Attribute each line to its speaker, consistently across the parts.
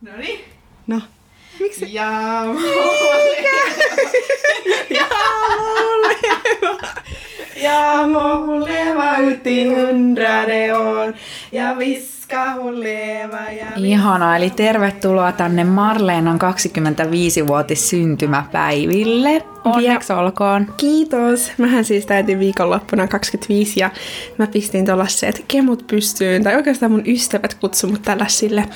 Speaker 1: No niin.
Speaker 2: No. Miksi?
Speaker 1: Ja
Speaker 2: Ja leva uti hundrade år. Ja viska leva. Ja
Speaker 3: Ihanaa, eli tervetuloa tänne Marleenan 25-vuotis syntymäpäiville. Onneksi olkoon.
Speaker 2: Kiitos. Mähän siis täytin viikonloppuna 25 ja mä pistin tuollaiset kemut pystyyn, tai oikeastaan mun ystävät kutsui mut tällaisille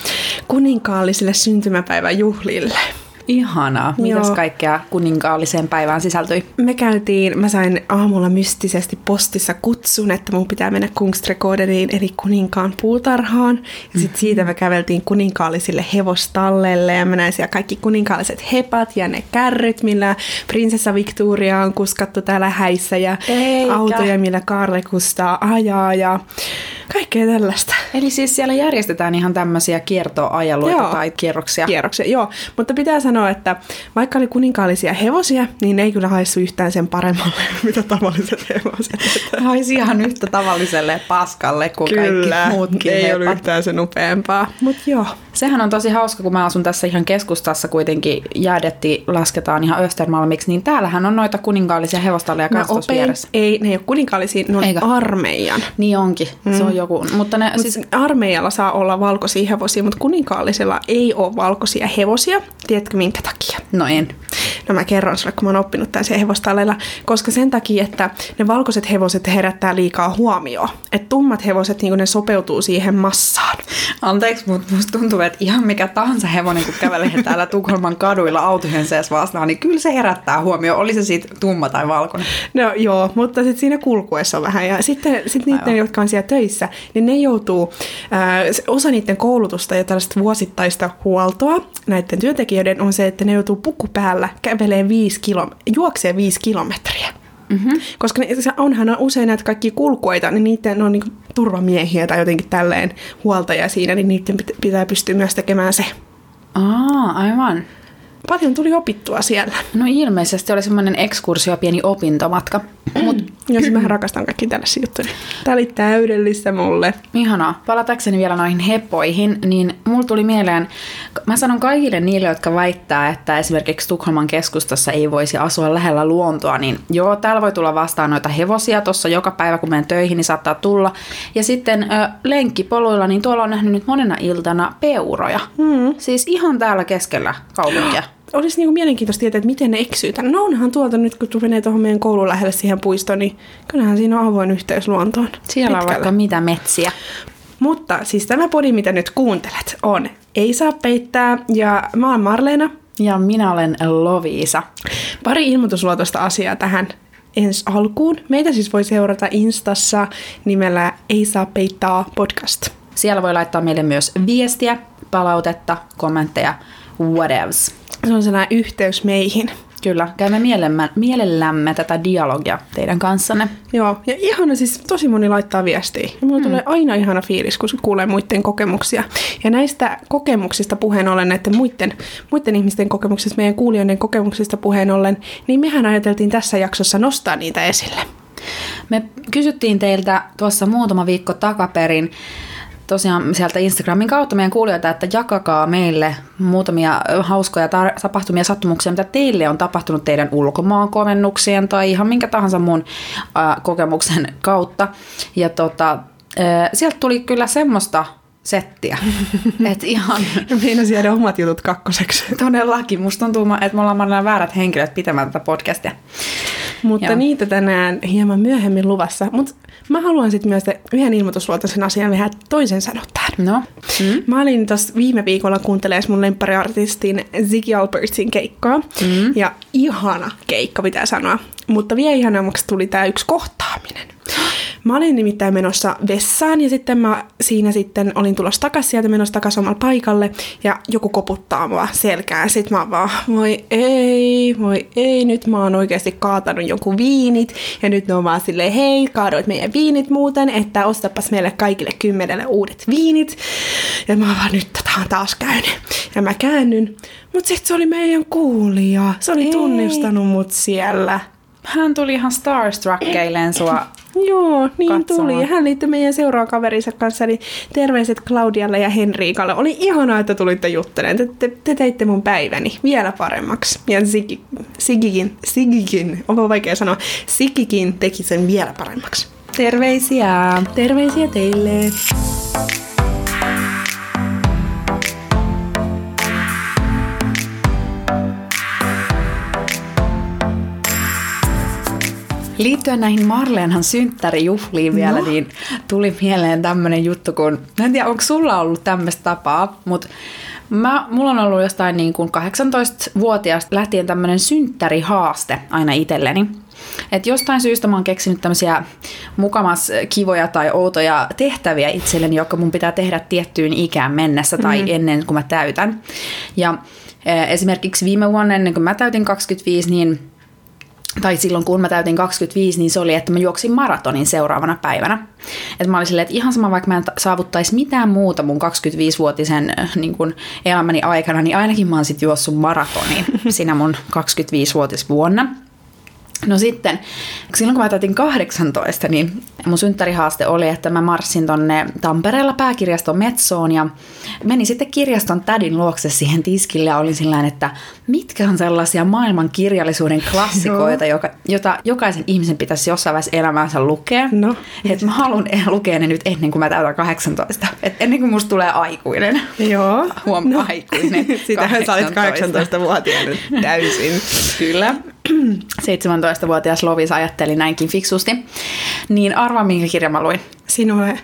Speaker 2: kuninkaallisille syntymäpäiväjuhlille.
Speaker 3: Ihanaa. Mitäs
Speaker 2: Joo.
Speaker 3: kaikkea kuninkaalliseen päivään sisältyi?
Speaker 2: Me käytiin, mä sain aamulla mystisesti postissa kutsun, että mun pitää mennä Kungsträdgårdeniin, eli kuninkaan puutarhaan. Ja sitten siitä me käveltiin kuninkaallisille hevostallelle ja mä näin siellä kaikki kuninkaalliset hepat ja ne kärryt, millä prinsessa Victoria on kuskattu täällä häissä ja
Speaker 3: Eikä.
Speaker 2: autoja, millä Karle kustaa ajaa ja kaikkea tällaista.
Speaker 3: Eli siis siellä järjestetään ihan tämmöisiä kiertoajeluita
Speaker 2: Joo.
Speaker 3: tai kierroksia.
Speaker 2: Kierroksia, joo. Mutta pitää sanoa, että vaikka oli kuninkaallisia hevosia, niin ne ei kyllä haissu yhtään sen paremmalle, mitä tavalliset hevoset.
Speaker 3: Haisi ihan yhtä tavalliselle paskalle kuin kaikki muutkin
Speaker 2: ei ollut yhtään sen upeampaa. Mutta joo,
Speaker 3: Sehän on tosi hauska, kun mä asun tässä ihan keskustassa kuitenkin jäädetti lasketaan ihan Östermalmiksi, niin täällähän on noita kuninkaallisia hevostalleja kanssa tuossa vieressä.
Speaker 2: ei, ne ei ole kuninkaallisia, ne on
Speaker 3: Eikö?
Speaker 2: armeijan.
Speaker 3: Niin onkin, se on joku. Mutta ne
Speaker 2: Mut
Speaker 3: siis
Speaker 2: armeijalla saa olla valkoisia hevosia, mutta kuninkaallisella ei ole valkoisia hevosia. Tiedätkö minkä takia?
Speaker 3: no en.
Speaker 2: No mä kerron sulle, kun mä oon oppinut tämän siellä hevostalleilla, koska sen takia, että ne valkoiset hevoset herättää liikaa huomioon. Että tummat hevoset, niin ne sopeutuu siihen massaan.
Speaker 3: Anteeksi, mutta musta tuntuu, että ihan mikä tahansa hevonen, kun kävelee täällä Tukholman kaduilla autojen sees vastaan, niin kyllä se herättää huomioon, oli se siitä tumma tai valkoinen.
Speaker 2: No joo, mutta sitten siinä kulkuessa on vähän. Ja sitten sit niiden,
Speaker 3: Aivan.
Speaker 2: jotka on siellä töissä, niin ne joutuu, ää, se- osa niiden koulutusta ja tällaista vuosittaista huoltoa näiden työntekijöiden on se, että ne joutuu puku päällä kävelee viisi kilo, juoksee viisi kilometriä. Mm-hmm. Koska ne, se onhan usein näitä kaikki kulkueita, niin niiden on niinku turvamiehiä tai jotenkin tälleen huoltaja siinä, niin niiden pit- pitää pystyä myös tekemään se.
Speaker 3: Aa, aivan.
Speaker 2: Paljon tuli opittua siellä.
Speaker 3: No ilmeisesti oli semmoinen ekskursio, pieni opintomatka. Mut
Speaker 2: Jos mä rakastan kaikki tällaisia juttuja. Tämä oli täydellistä mulle.
Speaker 3: Ihanaa. Palatakseni vielä noihin heppoihin, niin mulla tuli mieleen, mä sanon kaikille niille, jotka väittää, että esimerkiksi Tukholman keskustassa ei voisi asua lähellä luontoa, niin joo, täällä voi tulla vastaan noita hevosia tuossa joka päivä, kun menen töihin, niin saattaa tulla. Ja sitten ö, lenkkipoluilla, niin tuolla on nähnyt nyt monena iltana peuroja. Mm. Siis ihan täällä keskellä kaupunkia.
Speaker 2: Olisi niinku mielenkiintoista tietää, että miten ne eksyy tänne. No onhan tuolta nyt, kun menee tuohon meidän koulun lähelle siihen puistoon, niin kyllähän siinä on avoin yhteys luontoon.
Speaker 3: Siellä on
Speaker 2: Pitkällä.
Speaker 3: vaikka mitä metsiä.
Speaker 2: Mutta siis tämä podi, mitä nyt kuuntelet, on Ei saa peittää ja mä oon Marleena.
Speaker 3: Ja minä olen Loviisa.
Speaker 2: Pari ilmoitusluotosta asiaa tähän ensi alkuun. Meitä siis voi seurata Instassa nimellä Ei saa peittää podcast.
Speaker 3: Siellä voi laittaa meille myös viestiä, palautetta, kommentteja, whatevs.
Speaker 2: Se on sellainen yhteys meihin.
Speaker 3: Kyllä, käymme mielellämme, mielellämme tätä dialogia teidän kanssanne.
Speaker 2: Joo, ja ihana siis tosi moni laittaa viestiä. Ja mulla mm. tulee aina ihana fiilis, kun kuulee muiden kokemuksia. Ja näistä kokemuksista puheen ollen, näiden muiden, muiden ihmisten kokemuksista, meidän kuulijoiden kokemuksista puheen ollen, niin mehän ajateltiin tässä jaksossa nostaa niitä esille.
Speaker 3: Me kysyttiin teiltä tuossa muutama viikko takaperin tosiaan sieltä Instagramin kautta meidän kuulijoita, että jakakaa meille muutamia hauskoja tar- tapahtumia, sattumuksia, mitä teille on tapahtunut teidän ulkomaankomennuksien tai ihan minkä tahansa muun äh, kokemuksen kautta. Ja tota, äh, sieltä tuli kyllä semmoista settiä, että ihan
Speaker 2: Meinasin jäädä omat jutut kakkoseksi.
Speaker 3: todellakin. Musta tuntuu, että me ollaan nämä väärät henkilöt pitämään tätä podcastia.
Speaker 2: Mutta
Speaker 3: Joo.
Speaker 2: niitä tänään hieman myöhemmin luvassa. Mutta mä haluan sitten myös yhden ilmoitusluotoisen asian vähän toisen sanoa tähän.
Speaker 3: No, mm.
Speaker 2: Mä olin tuossa viime viikolla kuuntelemaan mun lemppariartistin Ziggy Albertsin keikkaa. Mm. Ja ihana keikka, pitää sanoa. Mutta vielä ihanammaksi tuli tää yksi kohtaaminen. Mä olin nimittäin menossa vessaan ja sitten mä siinä sitten olin tulossa takaisin sieltä menossa takaisin omalle paikalle ja joku koputtaa mua selkään. Sitten mä vaan, voi ei, voi ei, nyt mä oon oikeasti kaatanut jonkun viinit ja nyt ne on vaan silleen, hei, kaadoit meidän viinit muuten, että ostapas meille kaikille kymmenelle uudet viinit. Ja mä vaan, nyt tätä on taas käynyt. Ja mä käännyn, mutta sitten se oli meidän kuulija. Se oli
Speaker 3: Ei.
Speaker 2: tunnistanut mut siellä.
Speaker 3: Hän tuli ihan starstruckeileen sua
Speaker 2: Joo, niin
Speaker 3: katsomaan.
Speaker 2: tuli. Ja hän liittyi meidän seuraakaverinsa kanssa, eli terveiset Claudialle ja Henriikalle. Oli ihanaa, että tulitte juttelemaan. Te, te, te teitte mun päiväni vielä paremmaksi. Ja Sigi, Sigikin, Sigikin, onpa vaikea sanoa, Sigikin teki sen vielä paremmaksi.
Speaker 3: Terveisiä!
Speaker 2: Terveisiä teille!
Speaker 3: Liittyen näihin Marleenhan synttärijuhliin vielä, no. niin tuli mieleen tämmöinen juttu, kun en tiedä, onko sulla ollut tämmöistä tapaa, mutta mä, mulla on ollut jostain niin kuin 18-vuotiaasta lähtien tämmöinen synttärihaaste aina itselleni. Et jostain syystä mä oon keksinyt tämmöisiä mukamas kivoja tai outoja tehtäviä itselleni, jotka mun pitää tehdä tiettyyn ikään mennessä tai mm-hmm. ennen kuin mä täytän. Ja esimerkiksi viime vuonna ennen kuin mä täytin 25, niin tai silloin kun mä täytin 25, niin se oli, että mä juoksin maratonin seuraavana päivänä. Et mä olin silleen, että ihan sama vaikka mä en saavuttaisi mitään muuta mun 25-vuotisen niin kun elämäni aikana, niin ainakin mä oon sit juossut maratonin siinä mun 25-vuotisvuonna. No sitten, silloin kun mä täytin 18, niin mun synttärihaaste oli, että mä marssin tonne Tampereella pääkirjaston Metsoon ja menin sitten kirjaston tädin luokse siihen tiskille ja olin sillä että mitkä on sellaisia maailman kirjallisuuden klassikoita, joka, jota jokaisen ihmisen pitäisi jossain vaiheessa elämäänsä lukea. No. Että mä haluan lukea ne nyt ennen kuin mä täytän 18. Et ennen kuin musta tulee aikuinen.
Speaker 2: Joo.
Speaker 3: Huom, no. aikuinen.
Speaker 2: Sitähän sä olit 18-vuotiaana täysin.
Speaker 3: Kyllä. 17-vuotias Lovis ajatteli näinkin fiksusti. Niin arvaa, minkä kirja mä luin.
Speaker 2: Sinulle?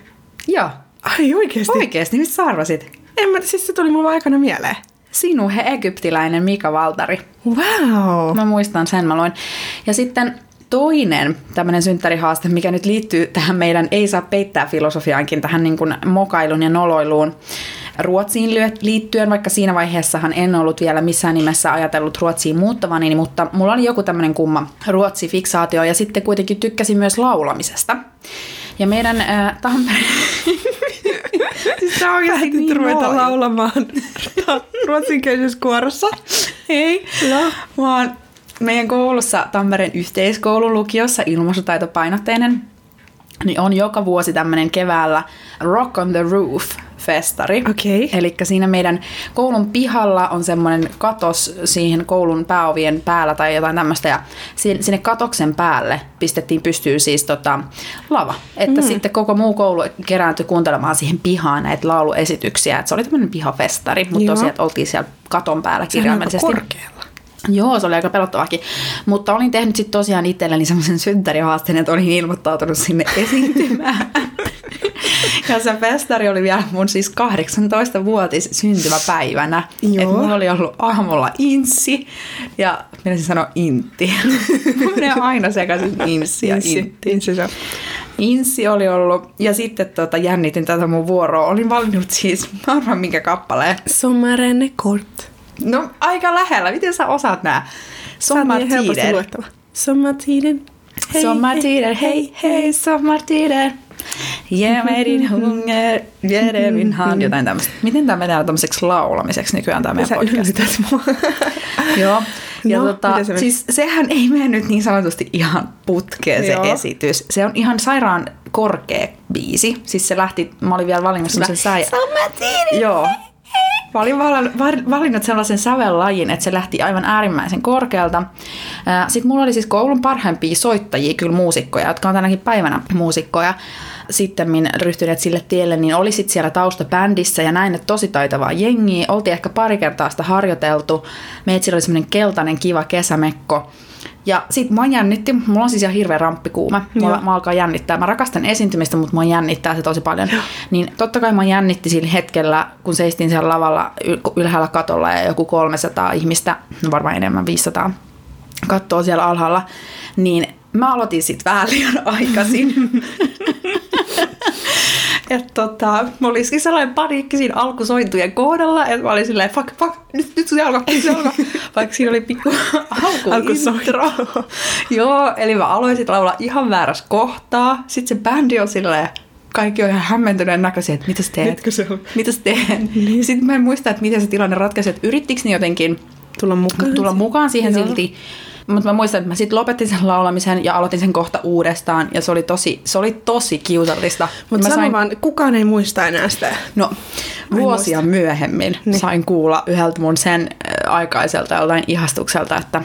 Speaker 3: Joo.
Speaker 2: Ai oikeesti?
Speaker 3: Oikeesti, mistä sä arvasit?
Speaker 2: En mä, siis se tuli mulle aikana mieleen.
Speaker 3: Sinuhe egyptiläinen Mika Valtari.
Speaker 2: Wow.
Speaker 3: Mä muistan sen, mä luin. Ja sitten toinen tämmöinen synttärihaaste, mikä nyt liittyy tähän meidän ei saa peittää filosofiaankin, tähän niin kuin mokailun ja noloiluun Ruotsiin liittyen, vaikka siinä vaiheessahan en ollut vielä missään nimessä ajatellut Ruotsiin muuttavani, mutta mulla oli joku tämmöinen kumma Ruotsi-fiksaatio ja sitten kuitenkin tykkäsin myös laulamisesta. Ja meidän äh, Tampere...
Speaker 2: siis sä oikeasti niin ruveta laulamaan ruotsinkielisessä kuorossa.
Speaker 3: Ei, no. vaan meidän koulussa Tampereen yhteiskoulun lukiossa ilmaisutaitopainotteinen niin on joka vuosi tämmöinen keväällä Rock on the Roof festari.
Speaker 2: Okay.
Speaker 3: Eli siinä meidän koulun pihalla on semmoinen katos siihen koulun pääovien päällä tai jotain tämmöistä. Ja sinne katoksen päälle pistettiin pystyyn siis tota, lava. Että mm. sitten koko muu koulu kerääntyi kuuntelemaan siihen pihaan näitä lauluesityksiä. Et se oli tämmöinen pihafestari, mutta tosiaan oltiin siellä katon päällä kirjaimellisesti.
Speaker 2: korkealla.
Speaker 3: Joo, se oli aika pelottavakin. Mutta olin tehnyt sitten tosiaan itselleni semmoisen synttärihaasteen, että olin ilmoittautunut sinne esiintymään. ja se festari oli vielä mun siis 18-vuotis syntymäpäivänä. Että mulla oli ollut aamulla inssi ja minä siis sanoa intti. Minä aina sekaisin inssi ja intti.
Speaker 2: Inssi se.
Speaker 3: Inssi oli ollut, ja sitten tota, jännitin tätä mun vuoroa. Olin valinnut siis, arvaan minkä kappaleen.
Speaker 2: Sommaren kort.
Speaker 3: No aika lähellä. Miten sä osaat nää? Sommartider.
Speaker 2: Sommartiden.
Speaker 3: Hei, Sommartider, hei, hei, sommartider. Ge mig din hunger, ge dig min hand. Jotain tämmöistä. Miten tämä menee tämmöiseksi laulamiseksi nykyään tämä meidän podcast? Joo. Ja no, tota, se siis sehän ei mene nyt niin sanotusti ihan putkeen se Joo. esitys. Se on ihan sairaan korkea biisi. Siis se lähti, mä olin vielä valinnut semmoisen säijä. Joo. Mä olin valinnut sellaisen sävellajin, että se lähti aivan äärimmäisen korkealta. Sitten mulla oli siis koulun parhaimpia soittajia, kyllä muusikkoja, jotka on tänäkin päivänä muusikkoja sitten ryhtyneet sille tielle, niin olisit siellä taustabändissä ja näin, että tosi taitavaa jengiä. Oltiin ehkä pari kertaa sitä harjoiteltu. Meitsillä oli semmoinen keltainen kiva kesämekko. Ja sit mua jännitti, mulla on siis ihan hirveä ramppikuume, mulla, mä alkaa jännittää. Mä rakastan esiintymistä, mutta mua jännittää se tosi paljon. Joo. Niin totta kai mä jännitti sillä hetkellä, kun seistin siellä lavalla ylhäällä katolla ja joku 300 ihmistä, no varmaan enemmän 500, kattoo siellä alhaalla, niin mä aloitin sit vähän liian aikaisin. että tota, mä olisikin sellainen paniikki siinä alkusointujen kohdalla, että mä olin silleen, fuck, fuck, nyt, nyt se alkaa, nyt se alkaa. Vaikka siinä oli pikku alkuintro. Joo, eli mä aloin sitten laulaa ihan väärässä kohtaa. Sitten se bändi on silleen, kaikki on ihan hämmentyneen näköisiä, että mitä sä teet?
Speaker 2: Mitkö se on?
Speaker 3: Mitä sä teet? Niin. Sitten mä en muista, että miten se tilanne ratkaisi, että yrittikö ne jotenkin
Speaker 2: tulla mukaan,
Speaker 3: tulla mukaan siihen Joo. silti Mutta mä muistan, että mä sitten lopetin sen laulamisen ja aloitin sen kohta uudestaan. Ja se oli tosi, se oli tosi kiusallista.
Speaker 2: Mutta sain... vaan, kukaan ei muista enää sitä.
Speaker 3: No, vuosia muista. myöhemmin niin. sain kuulla yhdeltä mun sen aikaiselta jollain ihastukselta, että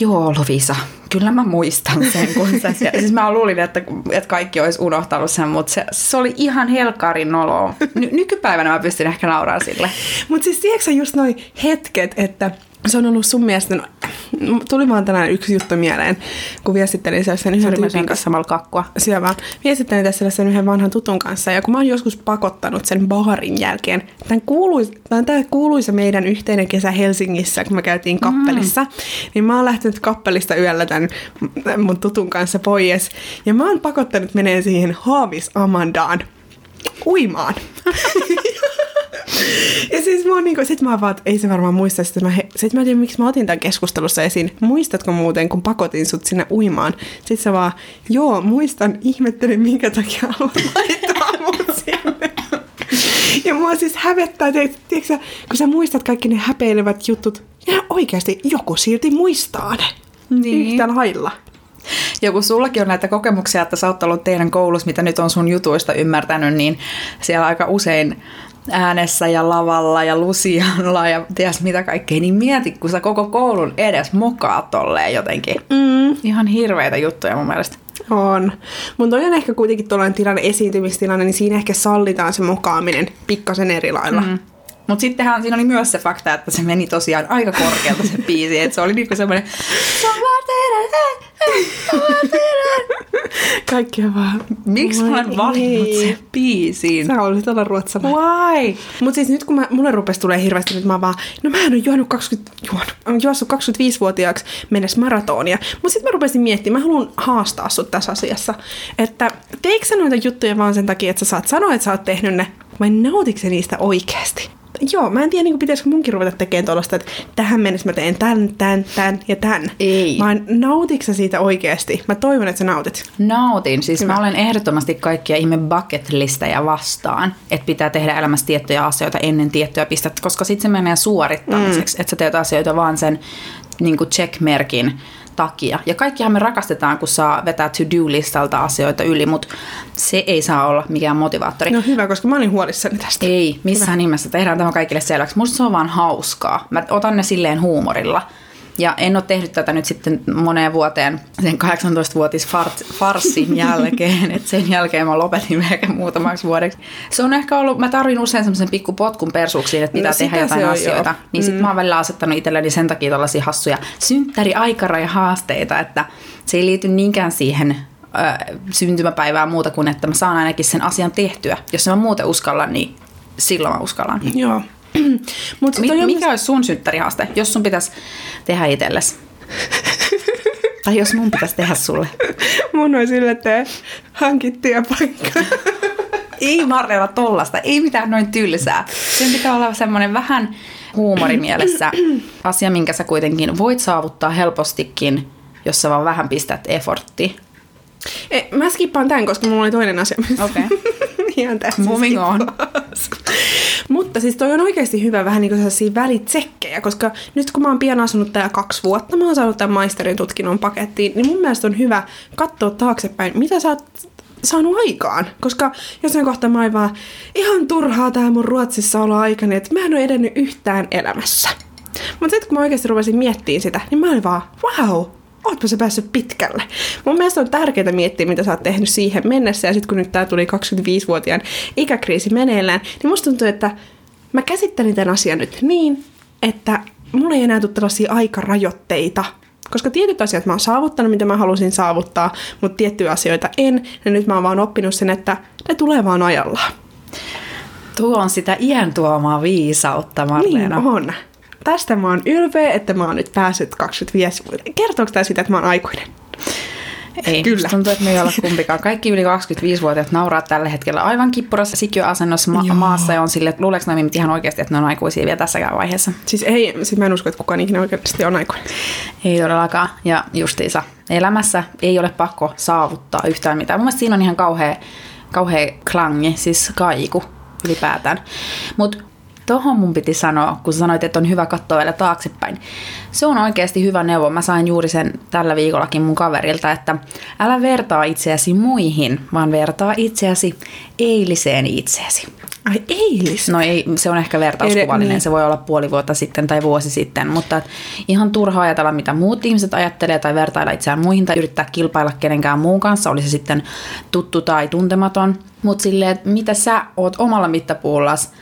Speaker 3: Joo, Lovisa, kyllä mä muistan sen, kun sä Siis mä luulin, että, että kaikki olisi unohtanut sen, mutta se, se oli ihan helkarin olo. Ny- nykypäivänä mä pystyn ehkä nauramaan sille.
Speaker 2: Mutta siis tiedätkö just noin hetket, että se on ollut sun mielestä, no, tuli vaan tänään yksi juttu mieleen, kun viestittelin sellaisen yhden
Speaker 3: tyypin kanssa samalla kakkua.
Speaker 2: Siellä vaan. Viestittelin tässä sellaisen yhden vanhan tutun kanssa, ja kun mä oon joskus pakottanut sen baarin jälkeen, tämän kuuluisa, tämä kuuluisa meidän yhteinen kesä Helsingissä, kun me käytiin kappelissa, mm. niin mä oon lähtenyt kappelista yöllä tämän mun tutun kanssa pois, ja mä oon pakottanut menee siihen Haavis Amandaan uimaan. ja siis mä oon niinku, sit mä vaan, ei se varmaan muista, sit mä, he, sit mä en tiedä, miksi mä otin tämän keskustelussa esiin. Muistatko muuten, kun pakotin sut sinne uimaan? Sitten sä vaan, joo, muistan, ihmettelin, minkä takia haluat laittaa mut sinne. Ja mua siis hävettää, tiedätkö, kun sä muistat kaikki ne häpeilevät jutut, ja oikeasti joku silti muistaa ne. Niin. Yhtä lailla.
Speaker 3: Ja kun sullakin on näitä kokemuksia, että sä oot ollut teidän koulussa, mitä nyt on sun jutuista ymmärtänyt, niin siellä aika usein äänessä ja lavalla ja lusialla ja ties mitä kaikkea, niin mieti, kun sä koko koulun edes mokaat tolleen jotenkin. Mm. Ihan hirveitä juttuja mun mielestä.
Speaker 2: On. Mutta on ehkä kuitenkin tuollainen tilanne, esiintymistilanne, niin siinä ehkä sallitaan se mokaaminen pikkasen eri lailla. Mm.
Speaker 3: Mutta sittenhän siinä oli myös se fakta, että se meni tosiaan aika korkealta se biisi. Että se oli niinku semmoinen...
Speaker 2: Kaikki on vaan...
Speaker 3: Miksi mä olen valinnut sen biisin?
Speaker 2: Sä olisit olla ruotsalainen.
Speaker 3: Why?
Speaker 2: Mutta siis nyt kun mä, mulle rupesi tulee hirveästi, nyt mä vaan, no mä en ole juonut 20, juonut, juossut 25-vuotiaaksi mennessä maratonia. Mutta sitten mä rupesin miettimään, mä haluan haastaa sut tässä asiassa. Että teikö sä noita juttuja vaan sen takia, että sä saat sanoa, että sä oot tehnyt ne, vai nautitko niistä oikeasti? Joo, mä en tiedä, niin pitäisikö munkin ruveta tekemään tuollaista, että tähän mennessä mä teen tän, tän, tän ja tän.
Speaker 3: Ei.
Speaker 2: Vaan nautitko siitä oikeasti? Mä toivon, että sä nautit.
Speaker 3: Nautin. Siis Hyvä. mä olen ehdottomasti kaikkia ihme bucket listejä vastaan, että pitää tehdä elämässä tiettyjä asioita ennen tiettyä pistettä, koska sitten se menee suorittamiseksi, mm. että sä teet asioita vaan sen niin checkmerkin takia. Ja kaikkihan me rakastetaan, kun saa vetää to-do-listalta asioita yli, mutta se ei saa olla mikään motivaattori.
Speaker 2: No hyvä, koska mä olin huolissani tästä.
Speaker 3: Ei, missään hyvä. nimessä. Tehdään tämä kaikille selväksi. Musta se on vaan hauskaa. Mä otan ne silleen huumorilla. Ja en ole tehnyt tätä nyt sitten moneen vuoteen sen 18-vuotis farssin jälkeen, että sen jälkeen mä lopetin ehkä muutamaksi vuodeksi. Se on ehkä ollut, mä tarvin usein semmoisen pikku potkun persuuksiin, että pitää no, tehdä jotain asioita. Jo. Niin mm. sitten mä oon välillä asettanut itselleni sen takia tällaisia hassuja synttäri-aikaraja-haasteita, että se ei liity niinkään siihen syntymäpäivää muuta kuin, että mä saan ainakin sen asian tehtyä. Jos mä muuten uskallan, niin silloin mä uskallan.
Speaker 2: Joo.
Speaker 3: Mut Mi- mikä olisi sun synttärihaaste, jos sun pitäisi tehdä itsellesi? tai jos mun pitäisi tehdä sulle?
Speaker 2: mun olisi sille, että hankit työpaikka.
Speaker 3: ei Marjella tollasta, ei mitään noin tylsää. Sen pitää olla semmoinen vähän huumorimielessä asia, minkä sä kuitenkin voit saavuttaa helpostikin, jos sä vaan vähän pistät effortti.
Speaker 2: E, mä skippaan tämän, koska mulla oli toinen asia.
Speaker 3: Okei. Okay.
Speaker 2: Ihan tässä
Speaker 3: Moving on.
Speaker 2: Mutta siis toi on oikeasti hyvä vähän niin kuin välitsekkejä, koska nyt kun mä oon pian asunut täällä kaksi vuotta, mä oon saanut tämän maisterin tutkinnon pakettiin, niin mun mielestä on hyvä katsoa taaksepäin, mitä sä oot saanut aikaan. Koska jossain kohtaa mä vaan, ihan turhaa tää mun Ruotsissa olla aikani, että mä en ole edennyt yhtään elämässä. Mutta sitten kun mä oikeasti ruvasin miettimään sitä, niin mä olin vaan, wow, ootpa se päässyt pitkälle. Mun mielestä on tärkeää miettiä, mitä sä oot tehnyt siihen mennessä, ja sitten kun nyt tää tuli 25-vuotiaan ikäkriisi meneillään, niin musta tuntuu, että mä käsittelin tämän asian nyt niin, että mulla ei enää tule tällaisia aikarajoitteita, koska tietyt asiat mä oon saavuttanut, mitä mä halusin saavuttaa, mutta tiettyjä asioita en, ja nyt mä oon vaan oppinut sen, että ne tulee vaan ajalla.
Speaker 3: Tuo on sitä iän tuomaa viisautta, Marleena.
Speaker 2: Niin on tästä mä oon ylpeä, että mä oon nyt päässyt 25 vuotta. Kertooko tämä sitä, että mä oon aikuinen?
Speaker 3: Ei, Kyllä. tuntuu, että me ei olla kumpikaan. Kaikki yli 25-vuotiaat nauraa tällä hetkellä aivan kippurassa sikiöasennossa ma- maassa ja on sille, että luuleeko noin ihan oikeasti, että ne on aikuisia vielä tässäkään vaiheessa?
Speaker 2: Siis ei, siis mä en usko, että kukaan ikinä oikeasti on aikuinen.
Speaker 3: Ei todellakaan. Ja justiinsa, elämässä ei ole pakko saavuttaa yhtään mitään. Mun mielestä siinä on ihan kauhea, kauhea klangi, siis kaiku ylipäätään. Mutta Tohon mun piti sanoa, kun sanoit, että on hyvä katsoa vielä taaksepäin. Se on oikeasti hyvä neuvo. Mä sain juuri sen tällä viikollakin mun kaverilta, että älä vertaa itseäsi muihin, vaan vertaa itseäsi eiliseen itseäsi.
Speaker 2: Ai eilis?
Speaker 3: No ei, se on ehkä vertauskuvallinen, niin. se voi olla puoli vuotta sitten tai vuosi sitten, mutta ihan turha ajatella, mitä muut ihmiset ajattelee tai vertailla itseään muihin tai yrittää kilpailla kenenkään muun kanssa, oli se sitten tuttu tai tuntematon. Mutta silleen, että mitä sä oot omalla mittapuullas,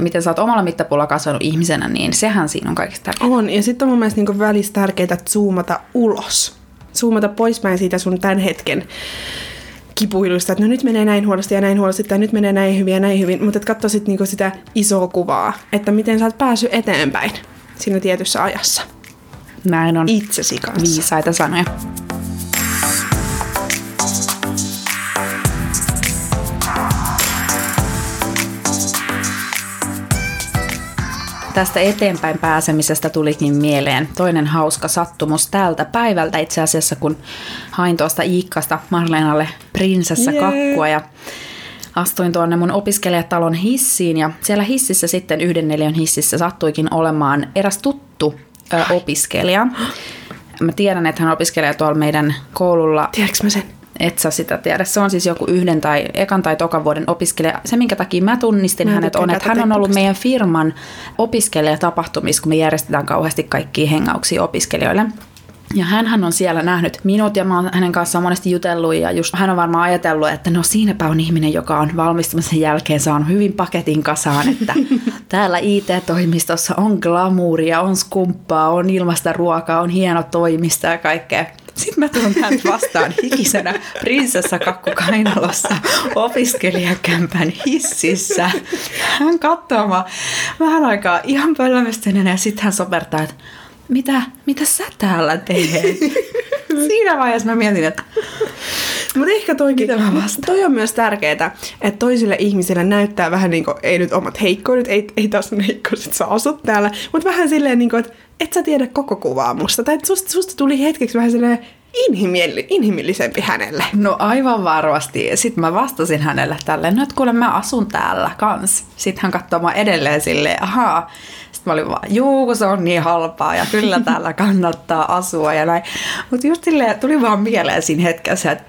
Speaker 3: miten sä oot omalla mittapuulla kasvanut ihmisenä, niin sehän siinä on kaikista tärkeintä.
Speaker 2: On, ja sitten on mun mielestä niin välissä tärkeää zoomata ulos. Zoomata poispäin siitä sun tämän hetken kipuilusta, että no nyt menee näin huonosti ja näin huonosti, tai nyt menee näin hyvin ja näin hyvin, mutta että katsoisit niinku sitä isoa kuvaa, että miten sä oot päässyt eteenpäin siinä tietyssä ajassa.
Speaker 3: Näin on.
Speaker 2: Itsesi kanssa.
Speaker 3: Viisaita sanoja. Tästä eteenpäin pääsemisestä tulikin mieleen toinen hauska sattumus tältä päivältä itse asiassa, kun hain tuosta Iikkasta Marleenalle prinsessa kakkua ja astuin tuonne mun opiskelijatalon hissiin ja siellä hississä sitten yhden neljän hississä sattuikin olemaan eräs tuttu ö, opiskelija. Mä tiedän, että hän opiskelee tuolla meidän koululla.
Speaker 2: Tiedätkö mä sen?
Speaker 3: Et sä sitä tiedä. Se on siis joku yhden tai ekan tai tokan vuoden opiskelija. Se, minkä takia mä tunnistin mä hänet, on, että hän on ollut meidän firman opiskelijatapahtumissa, kun me järjestetään kauheasti kaikkia hengauksia opiskelijoille. Ja hän on siellä nähnyt minut ja mä oon hänen kanssaan monesti jutellut ja just hän on varmaan ajatellut, että no siinäpä on ihminen, joka on valmistumisen jälkeen saanut hyvin paketin kasaan, että täällä IT-toimistossa on glamuuria, on skumppaa, on ilmasta ruokaa, on hieno toimisto ja kaikkea. Sitten mä tulen häntä vastaan hikisenä prinsessa kakkukainalossa opiskelijakämpän hississä. Hän katsoo mä vähän aikaa ihan pöllämystyneenä ja sitten hän sopertaa, että mitä, mitä sä täällä teet? Siinä vaiheessa mä mietin, että
Speaker 2: mutta ehkä toikin, toi on myös tärkeää, että toisille ihmisille näyttää vähän niin kuin, ei nyt omat heikkoudet, ei, ei taas ne heikkoudet, että sä asut täällä, mutta vähän silleen niin kuin, että et sä tiedä koko kuvaa musta. Tai susta, susta tuli hetkeksi vähän silleen inhimilli, inhimillisempi hänelle.
Speaker 3: No aivan varmasti. Sitten mä vastasin hänelle tälleen, no että kuule mä asun täällä kans. Sitten hän katsoi mä edelleen silleen, ahaa. Sitten mä olin vaan, juu, kun se on niin halpaa ja kyllä täällä kannattaa asua ja näin. Mutta just silleen tuli vaan mieleen siinä hetkessä, että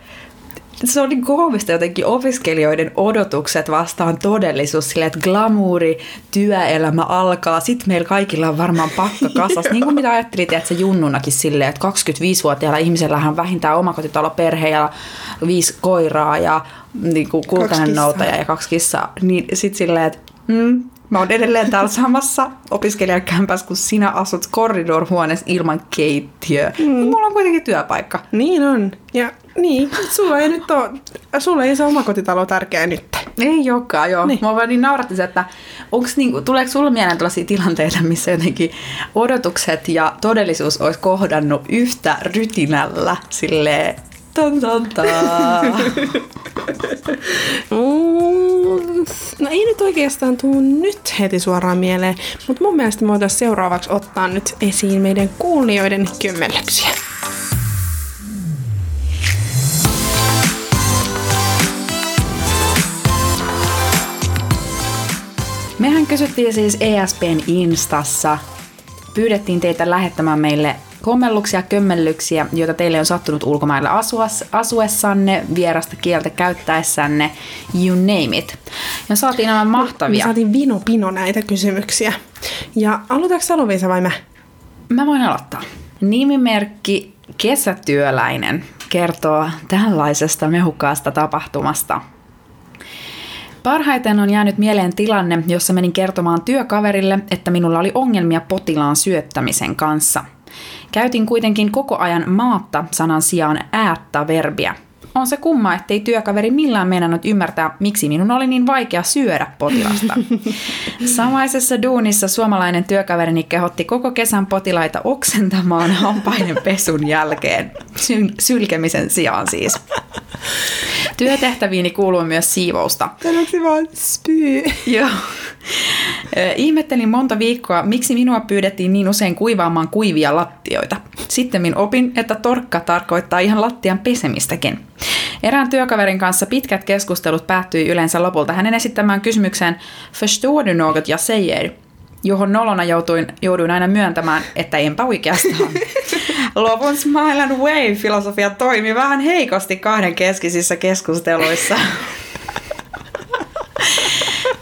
Speaker 3: se on niin koomista jotenkin opiskelijoiden odotukset vastaan todellisuus, sille että glamuuri, työelämä alkaa, sitten meillä kaikilla on varmaan pakka kasas. niin kuin mitä ajattelit, että se junnunakin silleen, että 25-vuotiaalla ihmisellä on vähintään omakotitalo, perhe ja viisi koiraa ja niin kuin kultainen noutaja ja kaksi kissaa. Niin sitten silleen, että mm, Mä oon edelleen täällä samassa opiskelijakämpässä, kun sinä asut koridorhuoneessa ilman keittiöä. Mm. Mulla on kuitenkin työpaikka.
Speaker 2: Niin on. Ja niin, sulla ei nyt ole, sulla ei se omakotitalo tärkeä nyt.
Speaker 3: Ei jokaan, joo. Niin. Mä vaan niin nauratti se, että onks niinku, tuleeko sulla mieleen tällaisia tilanteita, missä jotenkin odotukset ja todellisuus olisi kohdannut yhtä rytinällä silleen Tan, tan, tan.
Speaker 2: no ei nyt oikeastaan tuu nyt heti suoraan mieleen, mutta mun mielestä me voitaisiin seuraavaksi ottaa nyt esiin meidän kuulijoiden kymmenlyksiä.
Speaker 3: Mehän kysyttiin siis ESPn Instassa, pyydettiin teitä lähettämään meille kommelluksia, kömmellyksiä, joita teille on sattunut ulkomailla asuas, asuessanne, vierasta kieltä käyttäessänne, you name it. Ja saatiin nämä mahtavia.
Speaker 2: Me saatiin vino pino näitä kysymyksiä. Ja aloitaanko sä vai mä?
Speaker 3: Mä voin aloittaa. Nimimerkki Kesätyöläinen kertoo tällaisesta mehukkaasta tapahtumasta – Parhaiten on jäänyt mieleen tilanne, jossa menin kertomaan työkaverille, että minulla oli ongelmia potilaan syöttämisen kanssa. Käytin kuitenkin koko ajan maatta sanan sijaan äättä verbiä. On se kumma, ettei työkaveri millään meinannut ymmärtää, miksi minun oli niin vaikea syödä potilasta. Samaisessa duunissa suomalainen työkaverini kehotti koko kesän potilaita oksentamaan hampaiden pesun jälkeen. Sy- sylkemisen sijaan siis. Työtehtäviini kuuluu myös siivousta.
Speaker 2: Sanoksi vaan spyy.
Speaker 3: Joo. Ihmettelin monta viikkoa, miksi minua pyydettiin niin usein kuivaamaan kuivia lattioita. Sitten opin, että torkka tarkoittaa ihan lattian pesemistäkin. Erään työkaverin kanssa pitkät keskustelut päättyi yleensä lopulta hänen esittämään kysymykseen Förstår du något jag säger? johon nolona joutuin, jouduin aina myöntämään, että enpä oikeastaan. Lopun Smile and Wave-filosofia toimi vähän heikosti kahden keskisissä keskusteluissa.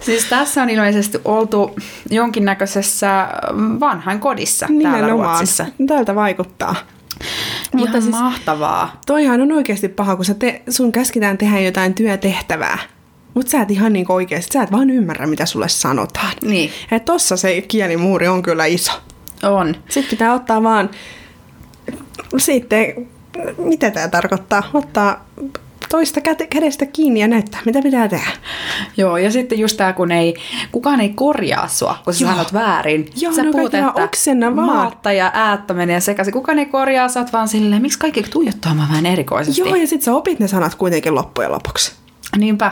Speaker 3: Siis tässä on ilmeisesti oltu jonkinnäköisessä vanhain kodissa täällä Ruotsissa.
Speaker 2: Tältä vaikuttaa.
Speaker 3: Mutta Ihan siis, mahtavaa.
Speaker 2: Toihan on oikeasti paha, kun sä te, sun käskitään tehdä jotain työtehtävää. Mutta sä et ihan niin oikeasti, sä et vaan ymmärrä, mitä sulle sanotaan.
Speaker 3: Niin.
Speaker 2: Et tossa se kielimuuri on kyllä iso.
Speaker 3: On.
Speaker 2: Sitten pitää ottaa vaan, sitten, mitä tämä tarkoittaa, ottaa toista kädestä kiinni ja näyttää, mitä pitää tehdä.
Speaker 3: Joo, ja sitten just tämä, kun ei, kukaan ei korjaa sua, kun sä Joo. sanot väärin.
Speaker 2: Joo,
Speaker 3: sä
Speaker 2: no puhut, että oksenna vaan.
Speaker 3: maatta ja äättä menee sekaisin. Kukaan ei korjaa, sä oot vaan silleen, miksi kaikki tuijottaa vähän erikoisesti.
Speaker 2: Joo, ja sitten sä opit ne sanat kuitenkin loppujen lopuksi.
Speaker 3: Niinpä.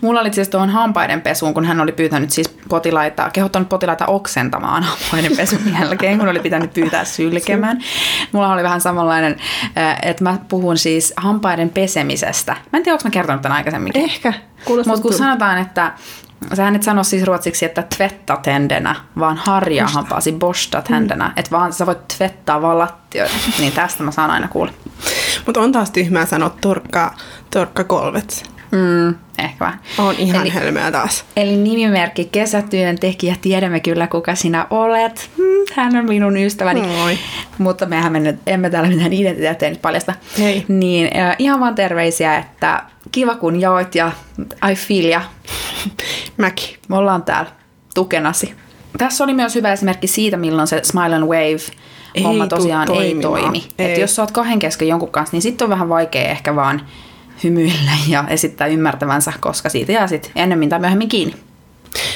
Speaker 3: Mulla oli siis tuohon hampaiden pesuun, kun hän oli pyytänyt siis potilaita, kehottanut potilaita oksentamaan hampaiden pesun jälkeen, kun oli pitänyt pyytää sylkemään. Mulla oli vähän samanlainen, äh, että mä puhun siis hampaiden pesemisestä. Mä en tiedä, onko mä kertonut tämän aikaisemmin.
Speaker 2: Ehkä.
Speaker 3: Mutta kun sanotaan, että Sähän et sano siis ruotsiksi, että tvettat händerna, vaan harjaa hampaasi, borstat händerna. Mm. Että vaan sä voit tvettaa vaan lattioita. niin tästä mä saan aina kuulla.
Speaker 2: Mutta on taas tyhmää sanoa torkka, torkka kolvet.
Speaker 3: Mm, ehkä vähän.
Speaker 2: On ihan eli, hölmöä taas.
Speaker 3: Eli nimimerkki kesätyöntekijä, tiedämme kyllä kuka sinä olet. Mm, hän on minun ystäväni.
Speaker 2: Moi.
Speaker 3: Mutta mehän me emme täällä mitään identiteettiä nyt paljasta.
Speaker 2: Hei.
Speaker 3: Niin äh, ihan vaan terveisiä, että kiva kun jaoit ja I feel ja.
Speaker 2: Mäkin.
Speaker 3: Me ollaan täällä tukenasi. Tässä oli myös hyvä esimerkki siitä, milloin se Smile and Wave ei homma tosiaan ei toimi. Ei. Et jos sä oot kahden kesken jonkun kanssa, niin sitten on vähän vaikea ehkä vaan hymyillä ja esittää ymmärtävänsä, koska siitä jää sitten ennemmin tai myöhemmin kiinni.